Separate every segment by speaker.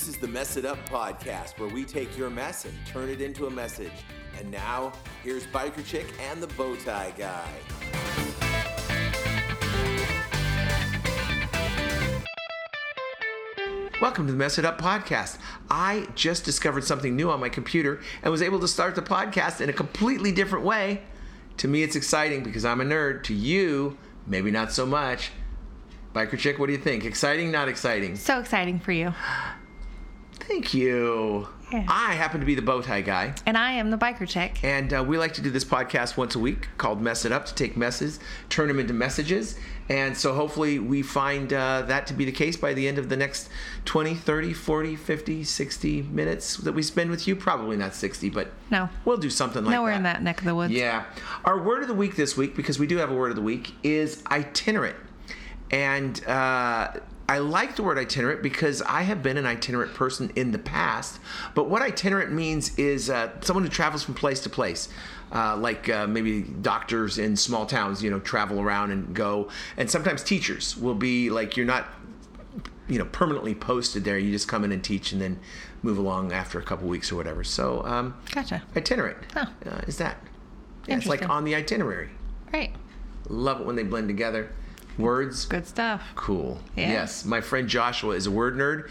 Speaker 1: This is the Mess It Up podcast where we take your mess and turn it into a message. And now, here's Biker Chick and the Bowtie Guy.
Speaker 2: Welcome to the Mess It Up podcast. I just discovered something new on my computer and was able to start the podcast in a completely different way. To me, it's exciting because I'm a nerd. To you, maybe not so much. Biker Chick, what do you think? Exciting, not exciting?
Speaker 3: So exciting for you.
Speaker 2: Thank you.
Speaker 3: Yeah.
Speaker 2: I happen to be the bow tie guy,
Speaker 3: And I am the biker chick.
Speaker 2: and uh, we like to do this podcast once a week called Mess It Up to take messes, turn them into messages. And so hopefully we find uh, that to be the case by the end of the next 20, 30, 40, 50, 60 minutes that we spend with you. Probably not 60, but
Speaker 3: No.
Speaker 2: we'll do something like
Speaker 3: Nowhere
Speaker 2: that.
Speaker 3: in that neck of the woods.
Speaker 2: Yeah. Our word of the week this week, because we do have a word of the week, is itinerant. And uh, I like the word itinerant because I have been an itinerant person in the past. But what itinerant means is uh, someone who travels from place to place. Uh, like uh, maybe doctors in small towns, you know, travel around and go. And sometimes teachers will be like, you're not you know permanently posted there you just come in and teach and then move along after a couple weeks or whatever so um
Speaker 3: Gotcha.
Speaker 2: itinerant
Speaker 3: Huh.
Speaker 2: uh, is that yeah, it's like on the itinerary
Speaker 3: Right.
Speaker 2: love it when they blend together words?
Speaker 3: Good stuff.
Speaker 2: cool.
Speaker 3: Yeah.
Speaker 2: yes. My friend joshua is a word nerd.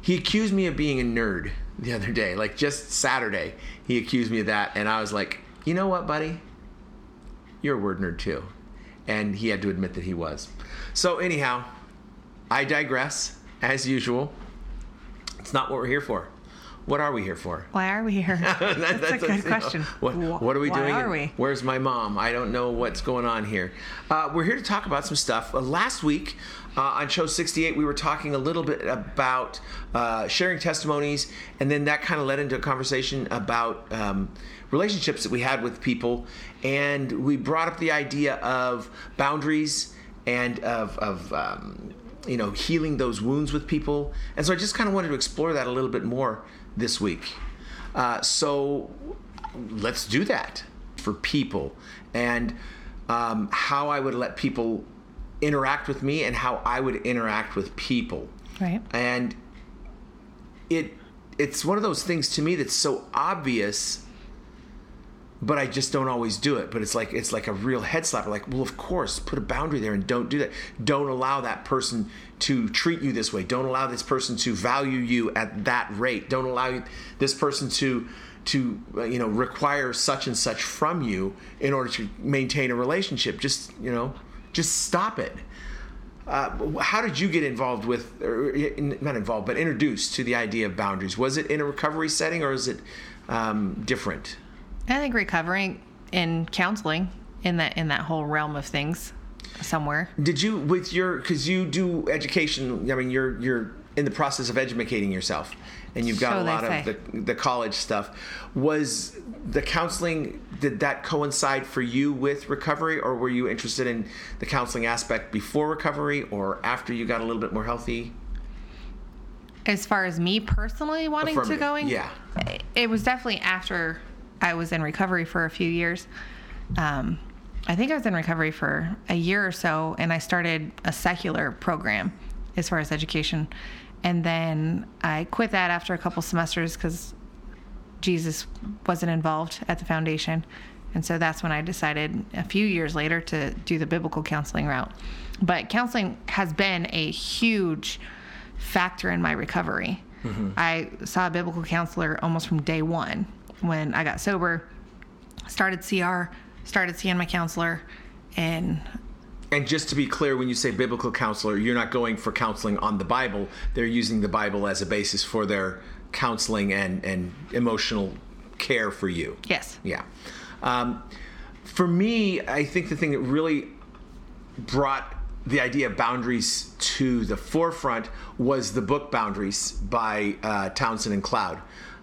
Speaker 2: He accused me of being a nerd the other day like just saturday. He accused me of that and i was like you know what buddy? You're a word nerd too. And he had to admit that he was. So anyhow i digress as usual. It's not what we're here for what are we here for
Speaker 3: Why are we here?
Speaker 2: That-
Speaker 3: That's, a good
Speaker 2: you know,
Speaker 3: question.
Speaker 2: What, what are we
Speaker 3: why
Speaker 2: doing?
Speaker 3: are we?
Speaker 2: Where's my mom? I don't know what's going on here. Uh, we're here to talk about some stuff. Uh, last week uh, on show 68, we were talking a little bit about uh, sharing testimonies, and then that kind of led into a conversation about um, relationships that we had with people. And we brought up the idea of boundaries and of, of um, you know, healing those wounds with people. And so I just kind of wanted to explore that a little bit more this week. Uh, so let's do that for people and um, how I would let people interact with me and how I would interact with people.
Speaker 3: Right.
Speaker 2: And it it's one of those things to me that's so obvious but I just don't always do it. But it's like it's like a real head slapper. Like, well, of course, put a boundary there and don't do that. Don't allow that person to treat you this way. Don't allow this person to value you at that rate. Don't allow this person to to uh, you know require such and such from you in order to maintain a relationship. Just you know, just stop it. Uh, how did you get involved with, or, in- not involved, but introduced to the idea of boundaries? Was it in a recovery setting or is it um, different?
Speaker 3: I think recovering in counseling in that in that whole realm of things somewhere.
Speaker 2: Did you with your because you do education? I mean, you're you're in the process of educating yourself, and you've got
Speaker 3: So
Speaker 2: a lot of the the college stuff. Was the counseling did that coincide for you with recovery, or were you interested in the counseling aspect before recovery or after you got a little bit more healthy?
Speaker 3: As far as me personally wanting to going,
Speaker 2: yeah.
Speaker 3: it was definitely after I was in recovery for a few years. Um, I think I was in recovery for a year or so, and I started a secular program as far as education. And then I quit that after a couple semesters because Jesus wasn't involved at the foundation. And so that's when I decided a few years later to do the biblical counseling route. But counseling has been a huge factor in my recovery. Mm-hmm. I saw a biblical counselor almost from day one when I got sober, started CR, started seeing my counselor, and
Speaker 2: And just to be clear, when you say biblical counselor, you're not going for counseling on the Bible. They're using the Bible as a basis for their counseling and, and emotional care for you.
Speaker 3: yes.
Speaker 2: Yeah. Um, for me, I think the thing that really brought the idea of boundaries to the forefront was the book Boundaries by uh, Townsend and Cloud.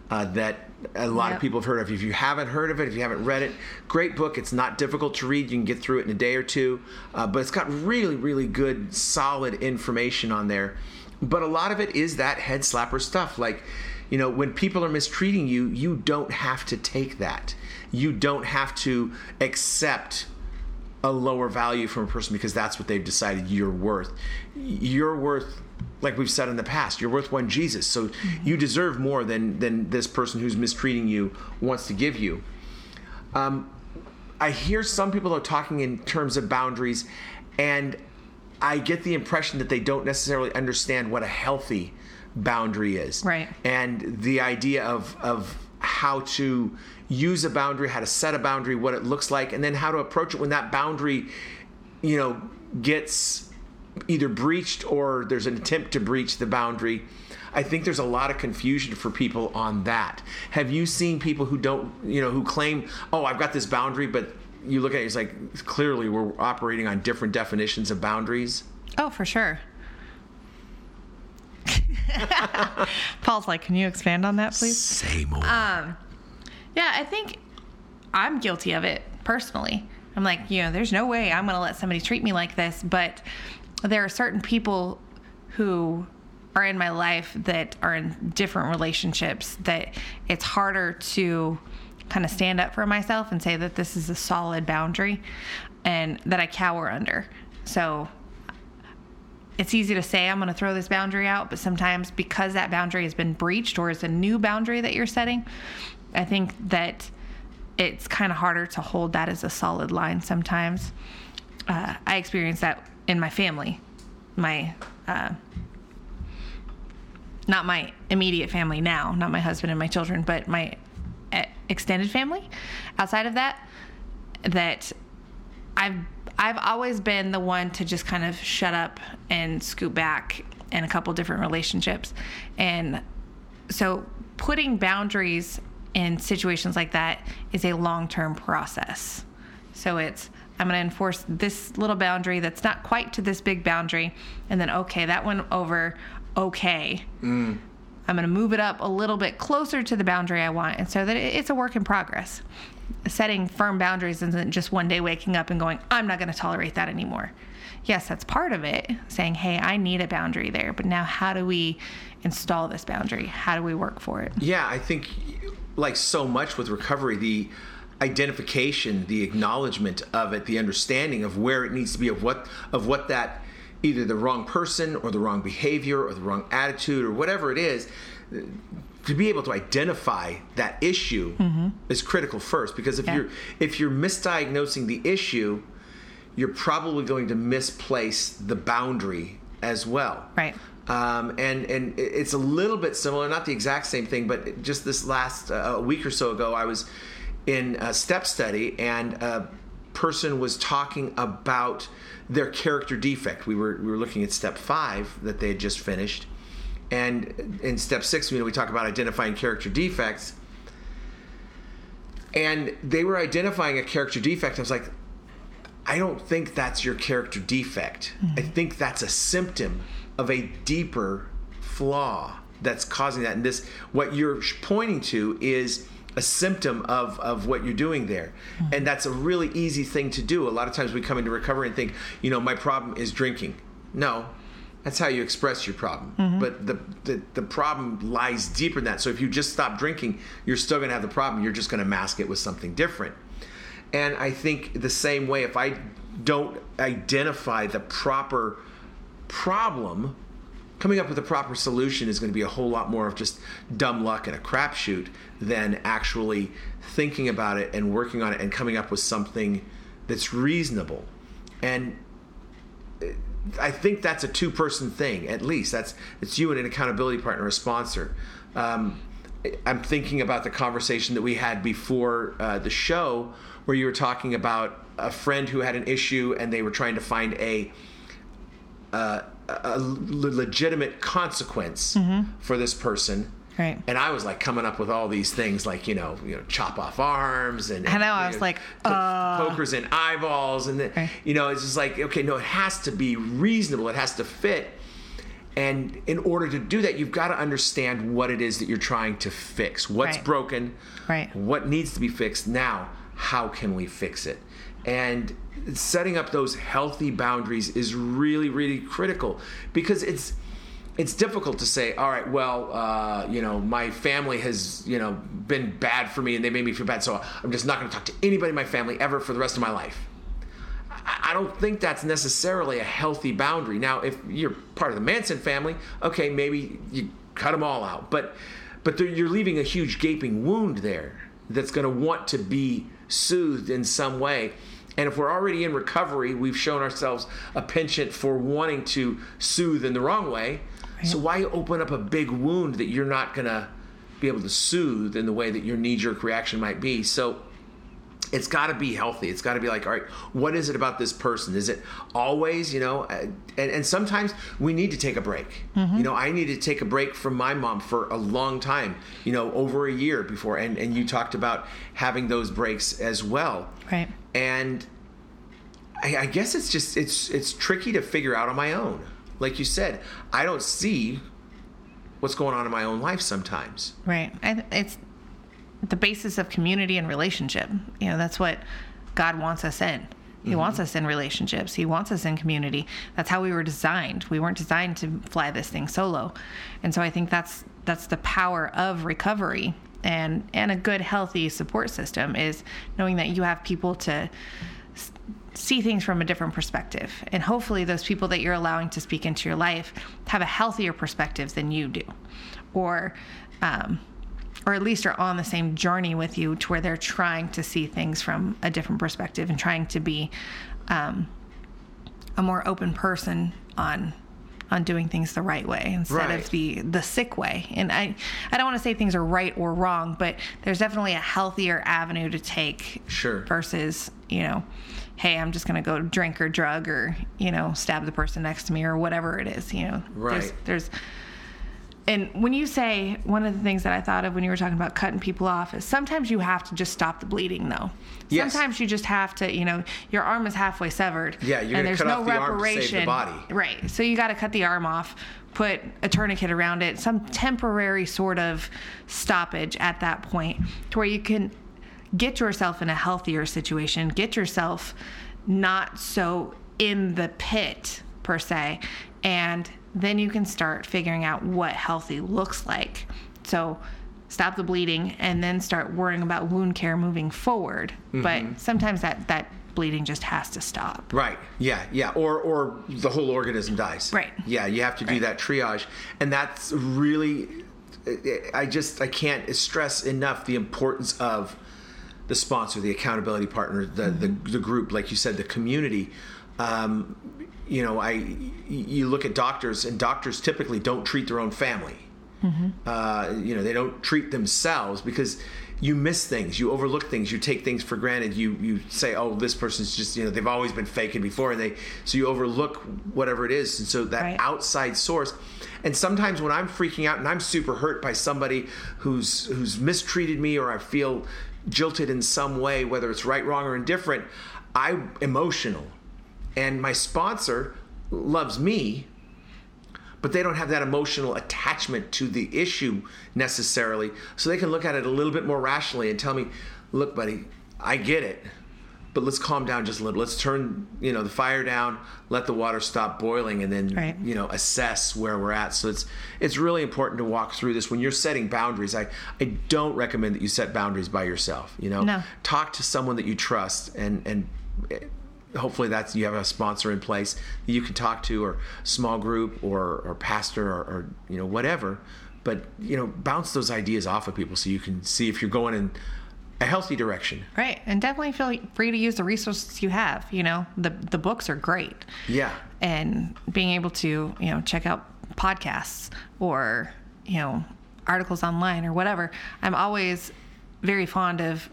Speaker 2: Uh, that a lot of people have heard of. If you haven't heard of it, if you haven't read it, great book. It's not difficult to read. You can get through it in a day or two, uh, but it's got really, really good, solid information on there. But a lot of it is that head slapper stuff. Like, you know, when people are mistreating you, you don't have to take that. You don't have to accept a lower value from a person because that's what they've decided you're worth. You're worth like we've said in the past, you're worth one Jesus. So you deserve more than than this person who's mistreating you wants to give you. Um, I hear some people are talking in terms of boundaries, and I get the impression that they don't necessarily understand what a healthy boundary is.
Speaker 3: Right.
Speaker 2: And the idea of of how to use a boundary, how to set a boundary, what it looks like, and then how to approach it when that boundary, you know, gets either breached or there's an attempt to breach the boundary. I think there's a lot of confusion for people on that. Have you seen people who don't, you know, who claim, "Oh, I've got this boundary," but you look at it, it's like clearly we're operating on different definitions of boundaries.
Speaker 3: Oh, for sure. Paul's like, can you expand on that, please?
Speaker 2: Say more.
Speaker 3: Um, yeah, I think I'm guilty of it personally. I'm like, you know, there's no way I'm going to let somebody treat me like this. But there are certain people who are in my life that are in different relationships that it's harder to kind of stand up for myself and say that this is a solid boundary and that I cower under. So it's easy to say I'm going to throw this boundary out, but sometimes because that boundary has been breached or is a new boundary that you're setting, I think that it's kind of harder to hold that as a solid line sometimes. Uh, I experienced that in my family, my uh, not my immediate family now, not my husband and my children, but my uh, extended family. Outside of that, that I've I've always been the one to just kind of shut up and scoot back in a couple different relationships. And so putting boundaries in situations like that is a long-term process. So it's I'm going to enforce this little boundary that's not quite to this big boundary and then okay, that went over okay. Mm. I'm going to move it up a little bit closer to the boundary I want, and so that it's a work in progress. Setting firm boundaries isn't just one day waking up and going, I'm not going to tolerate that anymore. Yes, that's part of it, saying, hey, I need a boundary there, but now how do we install this boundary? How do we work for it?
Speaker 2: Yeah, I think like so much with recovery, the identification, the acknowledgement of it, the understanding of where it needs to be, of what of what that either the wrong person or the wrong behavior or the wrong attitude or whatever it is. To be able to identify that issue is critical first because if
Speaker 3: Yeah.
Speaker 2: you're if you're misdiagnosing the issue, you're probably going to misplace the boundary as well
Speaker 3: Right.
Speaker 2: um, and and it's a little bit similar, not the exact same thing, but just this last uh, a week or so ago, I was in a step study, and a person was talking about their character defect. We were we were looking at step five that they had just finished, and in step six, you know, we talk about identifying character defects, and they were identifying a character defect. I was like, I don't think that's your character defect. I mm-hmm. think that's a symptom of a deeper flaw that's causing that. And this, what you're pointing to, is a symptom of of what you're doing there, hmm. and that's a really easy thing to do. A lot of times we come into recovery and think, you know, my problem is drinking. No. That's how you express your problem. Mm-hmm. But the, the the problem lies deeper than that. So if you just stop drinking, you're still going to have the problem. You're just going to mask it with something different. And I think the same way, if I don't identify the proper problem, coming up with a proper solution is going to be a whole lot more of just dumb luck and a crapshoot than actually thinking about it and working on it and coming up with something that's reasonable. And I think that's a two-person thing, at least. That's it's you and an accountability partner, a sponsor. Um, I'm thinking about the conversation that we had before uh, the show, where you were talking about a friend who had an issue and they were trying to find a uh, a legitimate consequence for this person.
Speaker 3: Right.
Speaker 2: And I was like coming up with all these things, like you know, you know, chop off arms, and
Speaker 3: I know, I was like,
Speaker 2: po-
Speaker 3: uh.
Speaker 2: pokers in eyeballs, and the,
Speaker 3: Right.
Speaker 2: you know, it's just like, okay, no, it has to be reasonable, it has to fit, and in order to do that, you've got to understand what it is that you're trying to fix, what's
Speaker 3: Right.
Speaker 2: broken,
Speaker 3: Right.
Speaker 2: what needs to be fixed. Now, how can we fix it? And setting up those healthy boundaries is really, really critical because it's it's difficult to say, all right, well, uh, you know, my family has, you know, been bad for me and they made me feel bad, so I'm just not going to talk to anybody in my family ever for the rest of my life. I don't think that's necessarily a healthy boundary. Now, if you're part of the Manson family, okay, maybe you cut them all out, but but you're leaving a huge gaping wound there that's going to want to be soothed in some way. And if we're already in recovery, we've shown ourselves a penchant for wanting to soothe in the wrong way. So why open up a big wound that you're not going to be able to soothe in the way that your knee jerk reaction might be? So it's got to be healthy. It's got to be like, all right, what is it about this person? Is it always, you know, uh, and, and sometimes we need to take a break. You know, I needed to take a break from my mom for a long time, you know, over a year before. And, and you talked about having those breaks as well.
Speaker 3: Right.
Speaker 2: And I, I guess it's just, it's, it's tricky to figure out on my own. Like you said, I don't see what's going on in my own life sometimes.
Speaker 3: Right. I, it's the basis of community and relationship. You know, that's what God wants us in. He wants us in relationships. He wants us in community. That's how we were designed. We weren't designed to fly this thing solo. And so I think that's that's the power of recovery and and a good healthy support system is knowing that you have people to s- see things from a different perspective. And hopefully those people that you're allowing to speak into your life have a healthier perspective than you do. Or um, or at least are on the same journey with you to where they're trying to see things from a different perspective and trying to be um, a more open person on on doing things the right way instead
Speaker 2: Right.
Speaker 3: of the the sick way and i i don't want to say things are right or wrong but there's definitely a healthier avenue to take
Speaker 2: Sure.
Speaker 3: versus you know hey i'm just going to go drink or drug or you know stab the person next to me or whatever it is you know there's,
Speaker 2: Right.
Speaker 3: there's and when you say one of the things that I thought of when you were talking about cutting people off is sometimes you have to just stop the bleeding though.
Speaker 2: Yes.
Speaker 3: Sometimes you just have to, you know, your arm is halfway severed.
Speaker 2: Yeah, you're
Speaker 3: and there's no
Speaker 2: the arm to save the
Speaker 3: reparation.
Speaker 2: body.
Speaker 3: Right. So you got to cut the arm off, put a tourniquet around it, some temporary sort of stoppage at that point to where you can get yourself in a healthier situation, get yourself not so in the pit per se, and then you can start figuring out what healthy looks like. So stop the bleeding and then start worrying about wound care moving forward.
Speaker 2: Mm-hmm.
Speaker 3: But sometimes that that bleeding just has to stop.
Speaker 2: Right. Yeah. Yeah. Or or the whole organism dies.
Speaker 3: Right.
Speaker 2: Yeah. You have to do that triage, and that's really. I just I can't stress enough the importance of the sponsor, the accountability partner, the the, the group, like you said, the community. Um, you know, I you look at doctors, and doctors typically don't treat their own family. Uh, you know, they don't treat themselves because you miss things, you overlook things, you take things for granted. You you say, oh, this person's just you know they've always been faking before, and they so you overlook whatever it is, and so that
Speaker 3: Right.
Speaker 2: outside source. And sometimes when I'm freaking out and I'm super hurt by somebody who's who's mistreated me or I feel jilted in some way, whether it's right, wrong, or indifferent, I'm emotional, and my sponsor loves me but they don't have that emotional attachment to the issue necessarily. So they can look at it a little bit more rationally and tell me, look, buddy, I get it, but let's calm down just a little. Let's turn, you know, the fire down, let the water stop boiling, and then,
Speaker 3: Right.
Speaker 2: you know, assess where we're at. So it's it's really important to walk through this when you're setting boundaries. I I don't recommend that you set boundaries by yourself. You know,
Speaker 3: No.
Speaker 2: talk to someone that you trust and and eh, hopefully that's you have a sponsor in place that you can talk to or small group or or pastor or, or you know whatever but you know bounce those ideas off of people so you can see if you're going in a healthy direction
Speaker 3: Right. And definitely feel free to use the resources you have. You know, the the books are great.
Speaker 2: yeah
Speaker 3: and being able to you know check out podcasts or you know articles online or whatever i'm always very fond of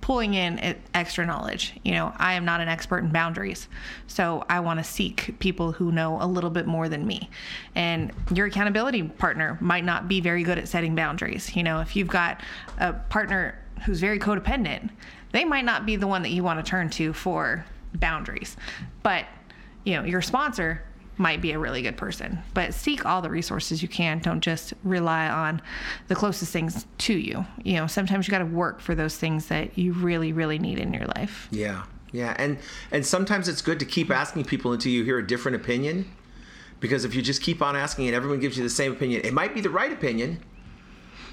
Speaker 3: pulling in extra knowledge. You know i am not an expert in boundaries so i want to seek people who know a little bit more than me. And your accountability partner might not be very good at setting boundaries. You know if you've got a partner who's very codependent they might not be the one that you want to turn to for boundaries. But you know your sponsor might be a really good person but seek all the resources you can don't just rely on the closest things to you you know sometimes you got to work for those things that you really really need in your life
Speaker 2: yeah yeah and and sometimes it's good to keep asking people until you hear a different opinion because if you just keep on asking and everyone gives you the same opinion it might be the right opinion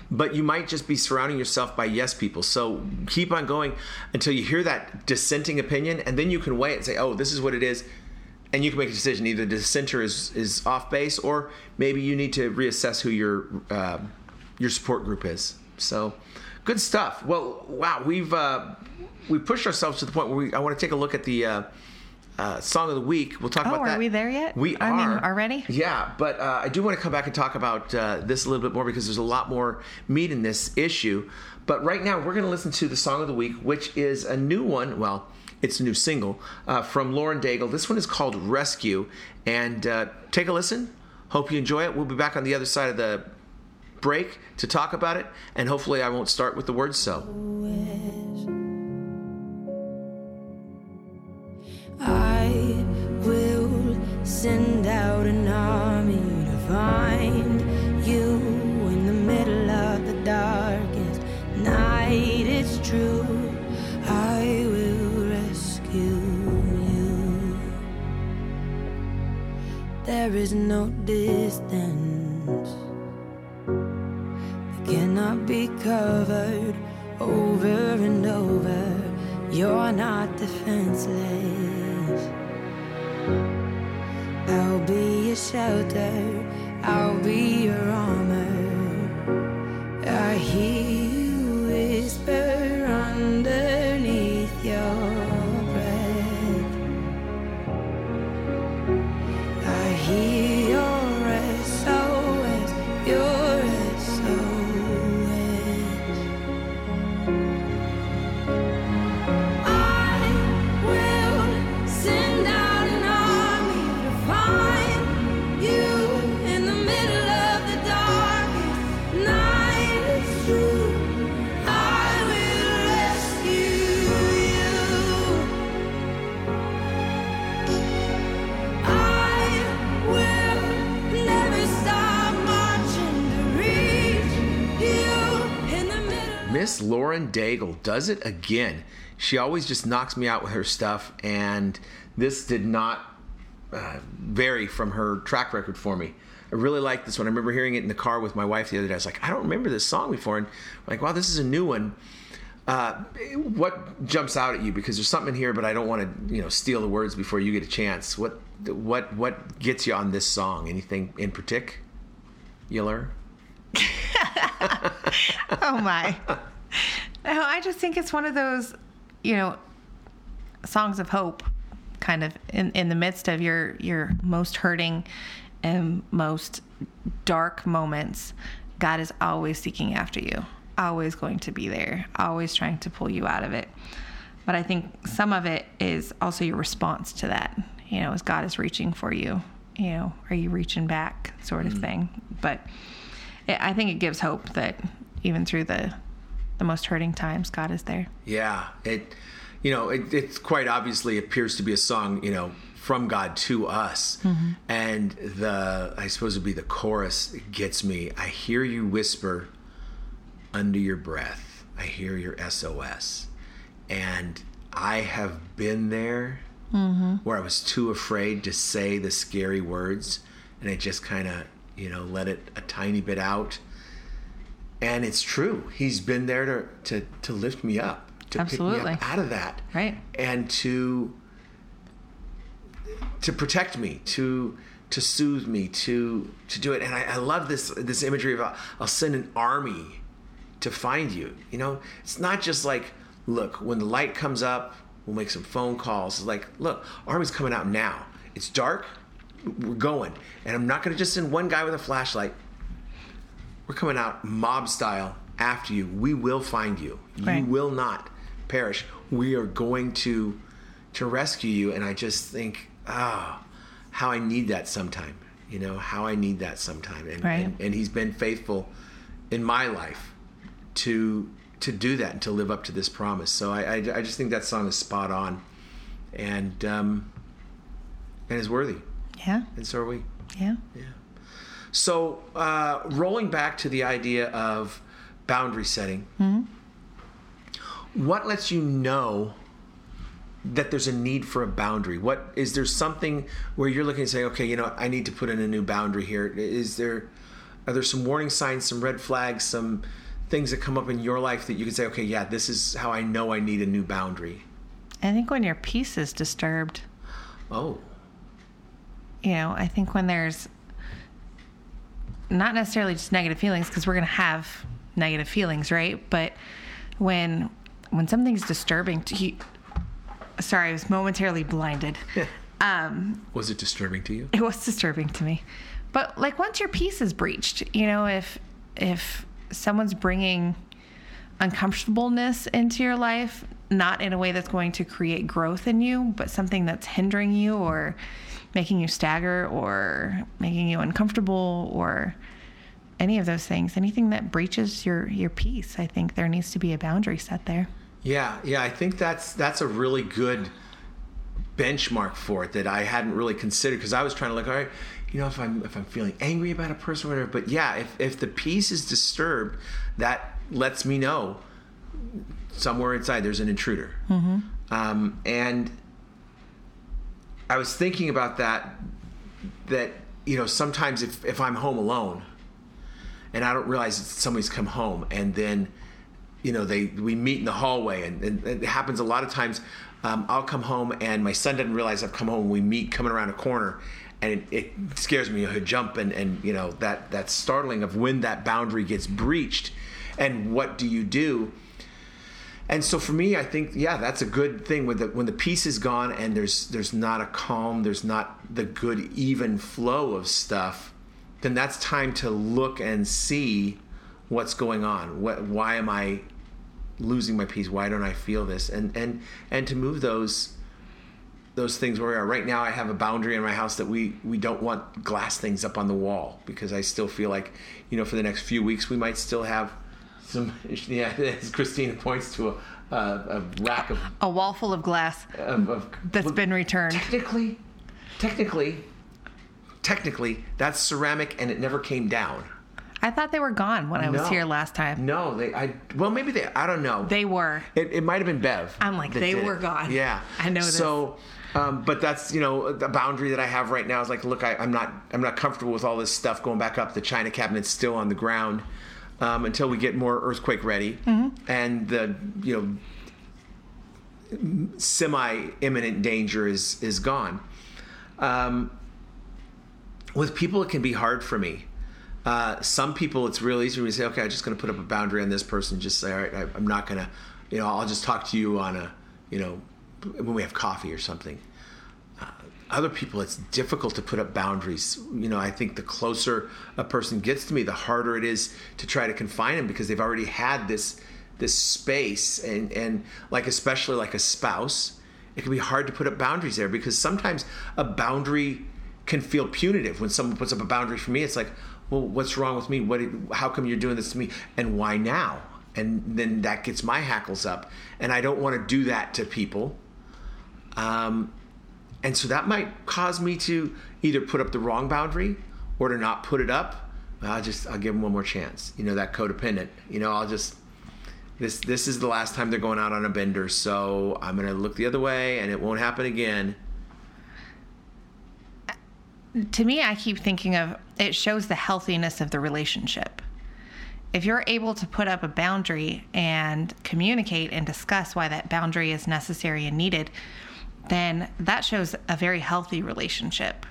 Speaker 2: but you might just be surrounding yourself by yes people. So keep on going until you hear that dissenting opinion, and then you can weigh it and say, oh, this is what it is. And you can make a decision. Either the center is, is off base, or maybe you need to reassess who your uh, your support group is. So, good stuff. Well, wow, we've uh, we pushed ourselves to the point where we, I want to take a look at the uh, uh, song of the week. We'll talk
Speaker 3: Oh,
Speaker 2: about that.
Speaker 3: are we there yet?
Speaker 2: We
Speaker 3: I
Speaker 2: are
Speaker 3: mean, already?
Speaker 2: Yeah, but uh, I do want to come back and talk about uh, this a little bit more because there's a lot more meat in this issue. But right now, we're going to listen to the song of the week, which is a new one. Well, it's a new single uh, from Lauren Daigle. This one is called Rescue, and uh, take a listen. Hope you enjoy it. We'll be back on the other side of the break to talk about it, and hopefully, I won't start with the word so.
Speaker 4: I will send out an army to find There is no distance that cannot be covered over and over. You're not defenseless. I'll be your shelter, I'll be your armor. I hear
Speaker 2: Miss Lauren Daigle does it again. She always just knocks me out with her stuff, and this did not uh, vary from her track record for me. I really like this one. I remember hearing it in the car with my wife the other day. I was like, I don't remember this song before, and I'm like, wow, this is a new one. Uh, what jumps out at you? Because there's something in here, but I don't want to, you know, steal the words before you get a chance. What, what, what gets you on this song? Anything in particular?
Speaker 3: Oh my. no, I just think it's one of those, you know, songs of hope, kind of in, in the midst of your your most hurting and most dark moments. God is always seeking after you, always going to be there, always trying to pull you out of it. But I think some of it is also your response to that. You know, as God is reaching for you, you know, are you reaching back, sort of mm. thing. But it, I think it gives hope that even through the the most hurting times, God is there.
Speaker 2: Yeah, it, you know, it, it quite obviously appears to be a song, you know, from God to us, mm-hmm. and the I suppose it'd be the chorus gets me. I hear you whisper under your breath. I hear your SOS, and I have been there mm-hmm. where I was too afraid to say the scary words, and I just kind of, you know, let it a tiny bit out and it's true. He's been there to to, to lift me up, to pick
Speaker 3: Absolutely.
Speaker 2: me up out of that,
Speaker 3: Right.
Speaker 2: And to to protect me, to to soothe me, to to do it. And I, I love this this imagery of uh, I'll send an army to find you. You know, it's not just like look when the light comes up, we'll make some phone calls. It's like look, army's coming out now. It's dark. We're going, and I'm not going to just send one guy with a flashlight we're coming out mob style after you. We will find you. You will not perish. We are going to to rescue you. And I just think, ah, how I need that sometime. You know, how I need that sometime. And,
Speaker 3: Right.
Speaker 2: and and he's been faithful in my life to to do that and to live up to this promise. So I I, I just think that song is spot on, and um, and is worthy.
Speaker 3: Yeah.
Speaker 2: And so are we.
Speaker 3: Yeah. Yeah.
Speaker 2: So, uh, rolling back to the idea of boundary setting, what lets you know that there's a need for a boundary? What is there something where you're looking and saying, okay, you know, I need to put in a new boundary here? Is there are there some warning signs, some red flags, some things that come up in your life that you can say, okay, yeah, this is how I know I need a new boundary?
Speaker 3: I think when your peace is disturbed,
Speaker 2: Oh,
Speaker 3: you know, I think when there's not necessarily just negative feelings because we're going to have negative feelings, right? But when when something's disturbing to you, sorry, I was momentarily blinded. um,
Speaker 2: was it disturbing to you?
Speaker 3: it was disturbing to me. But like once your peace is breached, you know, if if someone's bringing uncomfortableness into your life, not in a way that's going to create growth in you, but something that's hindering you or making you stagger or making you uncomfortable or any of those things, anything that breaches your your peace, I think there needs to be a boundary set there.
Speaker 2: Yeah, yeah, I think that's that's a really good benchmark for it that I hadn't really considered because I was trying to look, all right, you know, if I'm if I'm feeling angry about a person or whatever, but yeah, if if the peace is disturbed, that lets me know somewhere inside there's an intruder. Um, and I was thinking about that that you know sometimes if if I'm home alone and I don't realize somebody's come home and then you know they we meet in the hallway and, and it happens a lot of times um, I'll come home and my son doesn't realize I've come home and we meet coming around a corner and it, it scares me he'll jump and, and you know that that startling of when that boundary gets breached and what do you do and so for me, I think yeah, that's a good thing. When the when the peace is gone and there's there's not a calm, there's not the good even flow of stuff, then that's time to look and see what's going on. What why am I losing my peace? Why don't I feel this? And and and to move those those things where we are right now. I have a boundary in my house that we we don't want glass things up on the wall because I still feel like you know for the next few weeks we might still have some yeah as Christina points to a, a, a rack of,
Speaker 3: A wall full of glass
Speaker 2: of, of
Speaker 3: that's been returned.
Speaker 2: technically technically technically that's ceramic and it never came down
Speaker 3: I thought they were gone when I was
Speaker 2: No.
Speaker 3: here last time.
Speaker 2: no they I well maybe they I don't know
Speaker 3: They were.
Speaker 2: it, it might have been Bev.
Speaker 3: I'm like, they were
Speaker 2: it.
Speaker 3: gone.
Speaker 2: Yeah,
Speaker 3: I know this.
Speaker 2: So, um, but that's you know the boundary that I have right now is like, look, I, I'm not I'm not comfortable with all this stuff going back up. The china cabinet's still on the ground um, until we get more earthquake ready,
Speaker 3: Mm-hmm.
Speaker 2: and the you know semi imminent danger is is gone. Um, with people, it can be hard for me. Uh, some people, it's real easy for me to say, okay, I'm just going to put up a boundary on this person. Just say, all right, I, I'm not going to, you know, I'll just talk to you on a, you know, when we have coffee or something. Uh, other people, it's difficult to put up boundaries. You know, I think the closer a person gets to me, the harder it is to try to confine them because they've already had this this space and and like especially like a spouse, it can be hard to put up boundaries there because sometimes a boundary can feel punitive when someone puts up a boundary for me. It's like, well, what's wrong with me? What? How come you're doing this to me? And why now? And then that gets my hackles up, and I don't want to do that to people. Um, and so that might cause me to either put up the wrong boundary or to not put it up. I'll just I'll give them one more chance. You know that codependent. You know I'll just this this is the last time they're going out on a bender, so I'm gonna look the other way, and it won't happen again.
Speaker 3: to me, I keep thinking of it shows the healthiness of the relationship. If you're able to put up a boundary and communicate and discuss why that boundary is necessary and needed, then that shows a very healthy relationship.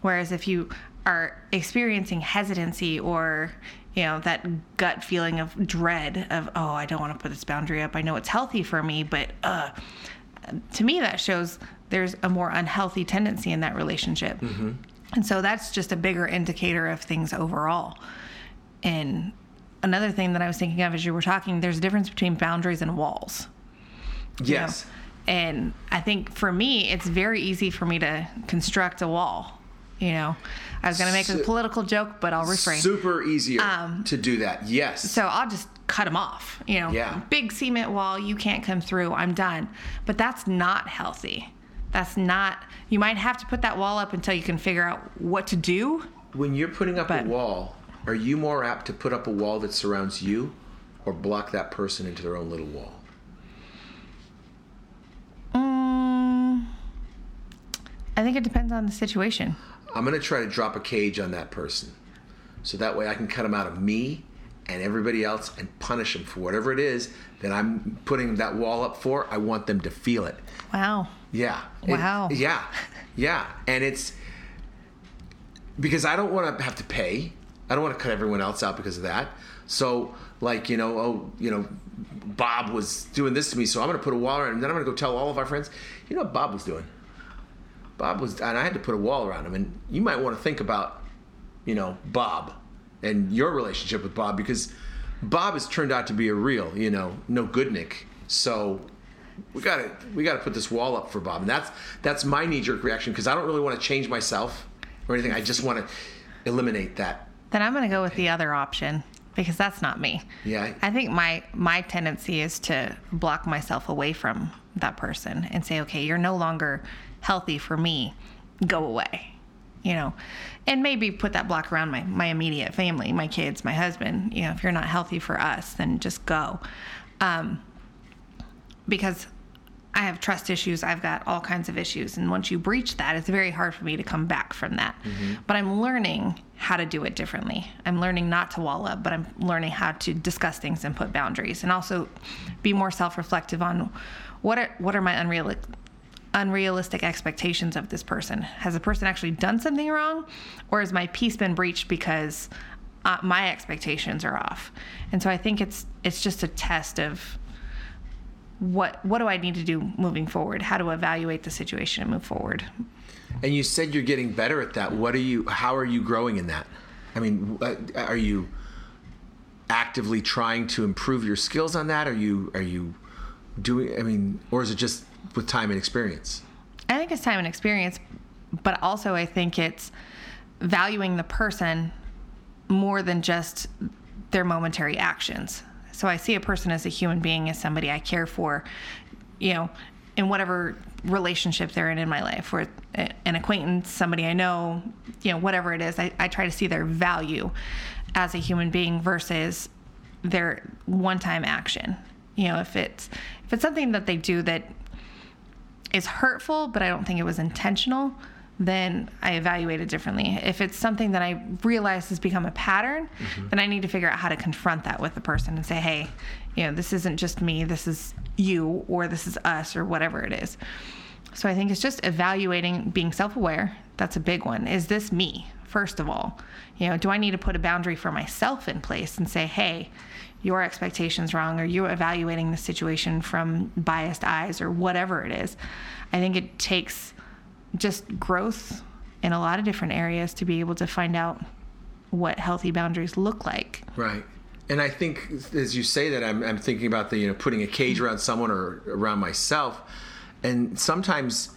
Speaker 3: Whereas if you are experiencing hesitancy or you know that gut feeling of dread of oh I don't want to put this boundary up. I know it's healthy for me but uh to me that shows there's a more unhealthy tendency in that relationship. And so that's just a bigger indicator of things overall. And another thing that i was thinking of as you were talking there's a difference between boundaries and walls. You know? And i think for me it's very easy for me to construct a wall you know i was going to make a political joke but i'll refrain
Speaker 2: Super easier
Speaker 3: Um,
Speaker 2: to do that. Yes.
Speaker 3: so I'll just cut them off. You know,
Speaker 2: Yeah.
Speaker 3: big cement wall, you can't come through. I'm done. But that's not healthy. That's not. You might have to put that wall up until you can figure out what to do.
Speaker 2: when you're putting up
Speaker 3: But-
Speaker 2: a wall, are you more apt to put up a wall that surrounds you, or block that person into their own little wall?
Speaker 3: Mm, I think it depends on the situation.
Speaker 2: I'm gonna try to drop a cage on that person. so that way I can cut them out of me and everybody else and punish them for whatever it is that I'm putting that wall up for. I want them to feel it.
Speaker 3: Wow.
Speaker 2: Yeah. It-
Speaker 3: Wow.
Speaker 2: yeah. Yeah. And it's because I don't want to have to pay. I don't want to cut everyone else out because of that. So, like, you know, oh, you know, Bob was doing this to me, so I'm going to put a wall around him. Then I'm going to go tell all of our friends, you know what Bob was doing? Bob was, and I had to put a wall around him. And you might want to think about, you know, Bob and your relationship with Bob because Bob has turned out to be a real, you know, no good Nick. So we got to we got to put this wall up for Bob, and that's that's my knee jerk reaction because I don't really want to change myself or anything. I just want to eliminate that.
Speaker 3: Then I'm going to go with the other option because that's not me.
Speaker 2: Yeah.
Speaker 3: I think my my tendency is to block myself away from that person and say, "Okay, you're no longer healthy for me. Go away." You know. And maybe put that block around my my immediate family, my kids, my husband. You know, if you're not healthy for us, then just go. Um because I have trust issues. I've got all kinds of issues. And once you breach that, it's very hard for me to come back from that. But I'm learning how to do it differently. I'm learning not to wall up, but I'm learning how to discuss things and put boundaries and also be more self reflective on what are, what are my unrealistic. Unrealistic expectations of this person. Has the person actually done something wrong, or has my peace been breached because uh, my expectations are off? And so I think it's it's just a test of what what do I need to do moving forward? How to evaluate the situation and move forward?
Speaker 2: And you said you're getting better at that. What are you? How are you growing in that? I mean, uh, are you actively trying to improve your skills on that? Are you are you doing? I mean, or is it just with time and experience?
Speaker 3: I think it's time and experience, but also I think it's valuing the person more than just their momentary actions. So I see a person as a human being, as somebody I care for, you know, in whatever relationship they're in in my life, or an acquaintance, somebody I know, you know, whatever it is, I, I try to see their value as a human being versus their one-time action. You know, if it's if it's something that they do that is hurtful, but I don't think it was intentional, then I evaluate it differently. If it's something that I realize has become a pattern, mm-hmm. then I need to figure out how to confront that with the person and say, hey, you know, this isn't just me, this is you, or this is us, or whatever it is. So I think it's just evaluating, being self aware. That's a big one. Is this me, first of all? You know, do I need to put a boundary for myself in place and say, hey, your expectations wrong or you're evaluating the situation from biased eyes or whatever it is. I think it takes just growth in a lot of different areas to be able to find out what healthy boundaries look like.
Speaker 2: Right. And I think as you say that, I'm, I'm thinking about the, you know, putting a cage around someone or around myself. And sometimes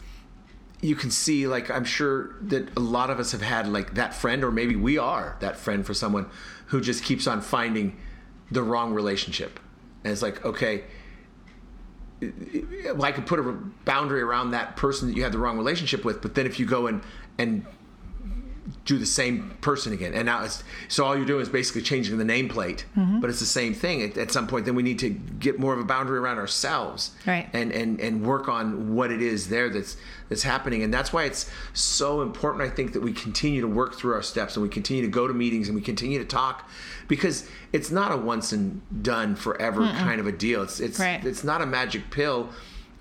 Speaker 2: you can see, like, I'm sure that a lot of us have had, like, that friend, or maybe we are that friend for someone who just keeps on finding the wrong relationship. And it's like, okay, I could put a boundary around that person that you had the wrong relationship with, but then if you go and and do the same person again, and now it's so all you're doing is basically changing the nameplate, but it's the same thing. At, at some point, then we need to get more of a boundary around ourselves,
Speaker 3: Right.
Speaker 2: And and and work on what it is there that's that's happening, and that's why it's so important. I think that we continue to work through our steps, and we continue to go to meetings, and we continue to talk, because it's not a once and done forever kind of a deal. It's it's
Speaker 3: Right.
Speaker 2: it's not a magic pill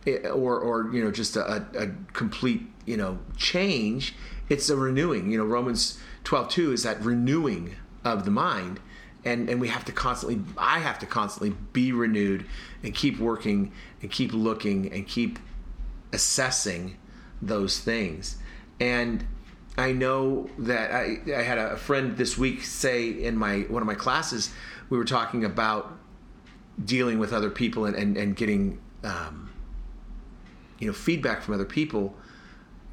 Speaker 2: eh, or or you know just a, a complete you know change it's a renewing. You know romans 12 2 is that renewing of the mind and and we have to constantly i have to constantly be renewed and keep working and keep looking and keep assessing those things. And i know that i i had a friend this week say in my one of my classes we were talking about dealing with other people and, and, and getting um, you know feedback from other people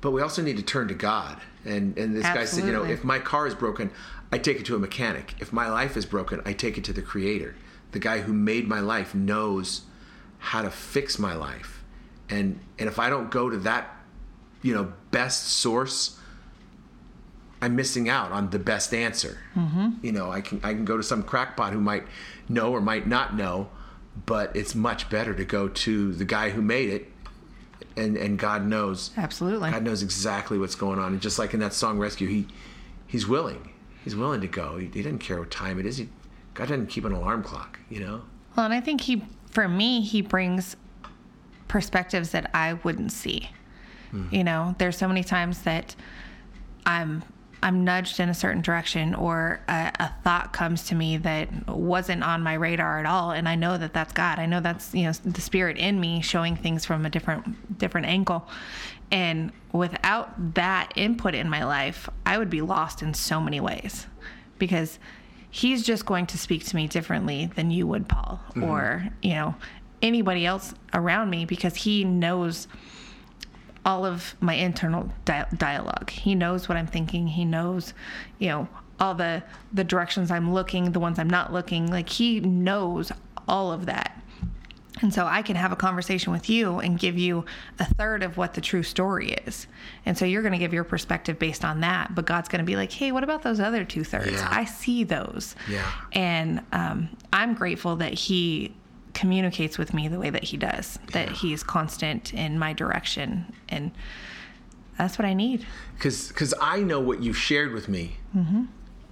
Speaker 2: but we also need to turn to god. And and this guy said you know if my car is broken i take it to a mechanic. If my life is broken i take it to the creator. The guy who made my life knows how to fix my life. And and if i don't go to that you know best source I'm missing out on the best answer. Mm-hmm. You know, I can I can go to some crackpot who might know or might not know, but it's much better to go to the guy who made it, and and God knows.
Speaker 3: Absolutely.
Speaker 2: God knows exactly what's going on, and just like in that song "Rescue," he he's willing. he's willing to go. He, he doesn't care what time it is. He, God doesn't keep an alarm clock, you know.
Speaker 3: Well, and I think he, for me, he brings perspectives that I wouldn't see. Hmm. You know, there's so many times that I'm I'm nudged in a certain direction, or a, a thought comes to me that wasn't on my radar at all, and I know that that's God. I know that's you know the Spirit in me showing things from a different different angle. And without that input in my life, I would be lost in so many ways, because He's just going to speak to me differently than you would, Paul, mm-hmm. or you know anybody else around me, because He knows all of my internal di- dialogue. He knows what I'm thinking. He knows, you know, all the the directions I'm looking, the ones I'm not looking. Like he knows all of that. And so I can have a conversation with you and give you a third of what the true story is. And so you're going to give your perspective based on that. But God's going to be like, hey, what about those other two thirds?
Speaker 2: Yeah.
Speaker 3: I see those.
Speaker 2: Yeah.
Speaker 3: And um, I'm grateful that He communicates with me the way that He does, that He's constant in my direction. And that's what I need.
Speaker 2: because I know what you've shared with me. Mm-hmm.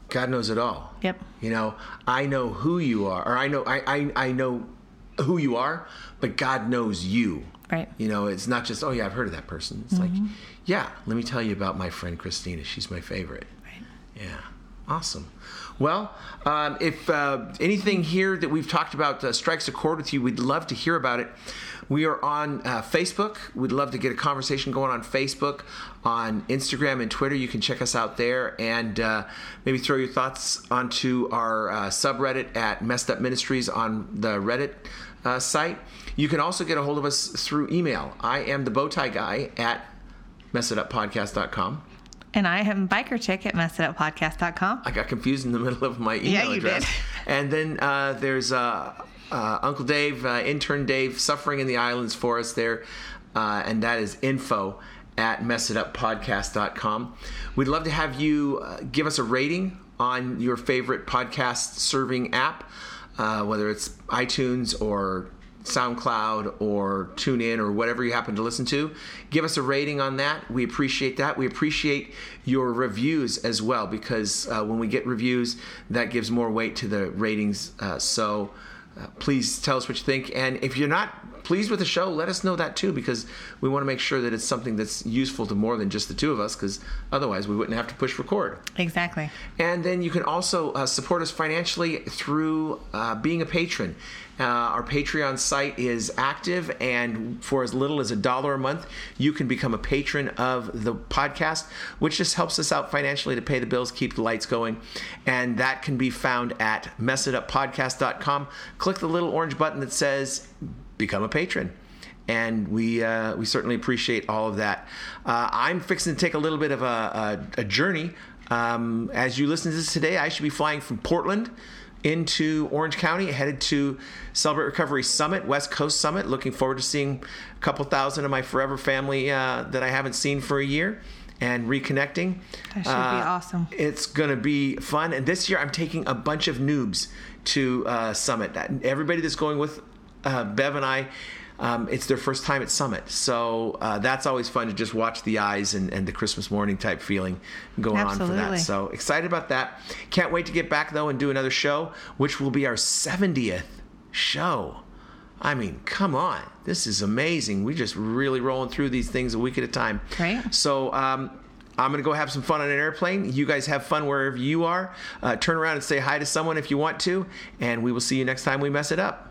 Speaker 2: God knows it all.
Speaker 3: Yep.
Speaker 2: You know, I know who you are, or I know I, I I know who you are, but God knows you.
Speaker 3: Right.
Speaker 2: You know, it's not just oh yeah, I've heard of that person. It's like, yeah, let me tell you about my friend Christina. She's my favorite.
Speaker 3: Right.
Speaker 2: Yeah, awesome. Well, um, if uh, anything here that we've talked about uh, strikes a chord with you, we'd love to hear about it. We are on uh, Facebook. We'd love to get a conversation going on Facebook, on Instagram and Twitter. You can check us out there and uh, maybe throw your thoughts onto our uh, subreddit at Mess It Up Ministries on the Reddit uh, site. You can also get a hold of us through email. I am the Bowtie Guy at messituppodcast.com.
Speaker 3: And I am biker chick at messituppodcast.com.
Speaker 2: I got confused in the middle of my email
Speaker 3: Yeah, you
Speaker 2: address.
Speaker 3: did.
Speaker 2: And then uh, there's uh, uh, Uncle Dave, uh, intern Dave, suffering in the islands for us there, uh, and that is info at messituppodcast.com. We'd love to have you uh, give us a rating on your favorite podcast serving app, uh, whether it's iTunes or SoundCloud or TuneIn or whatever you happen to listen to. Give us a rating on that. We appreciate that. We appreciate your reviews as well because uh, when we get reviews, that gives more weight to the ratings. Uh, so uh, please tell us what you think. And if you're not pleased with the show, let us know that too because we want to make sure that it's something that's useful to more than just the two of us because otherwise we wouldn't have to push record.
Speaker 3: Exactly.
Speaker 2: And then you can also uh, support us financially through uh, being a patron. Uh, our Patreon site is active, and for as little as a dollar a month, you can become a patron of the podcast, which just helps us out financially to pay the bills, keep the lights going. And that can be found at messituppodcast.com. Click the little orange button that says Become a Patron and we uh, we certainly appreciate all of that. Uh, I'm fixing to take a little bit of a, a, a journey. Um, as you listen to this today, I should be flying from Portland into Orange County, headed to Celebrate Recovery Summit, West Coast Summit. Looking forward to seeing a couple thousand of my forever family uh, that I haven't seen for a year and reconnecting.
Speaker 3: That should be
Speaker 2: Uh,
Speaker 3: awesome.
Speaker 2: It's going to be fun. And this year, I'm taking a bunch of noobs to uh, Summit. Everybody that's going with uh, Bev and I, um, it's their first time at Summit. So uh, that's always fun to just watch the eyes and, and the Christmas morning type feeling going on for that. So excited about that. Can't wait to get back, though, and do another show, which will be our 70th show. I mean, come on. This is amazing. We just really rolling through these things a week at a time.
Speaker 3: Right.
Speaker 2: So um, I'm going to go have some fun on an airplane. You guys have fun wherever you are. Uh, turn around and say hi to someone if you want to. And we will see you next time we mess it up.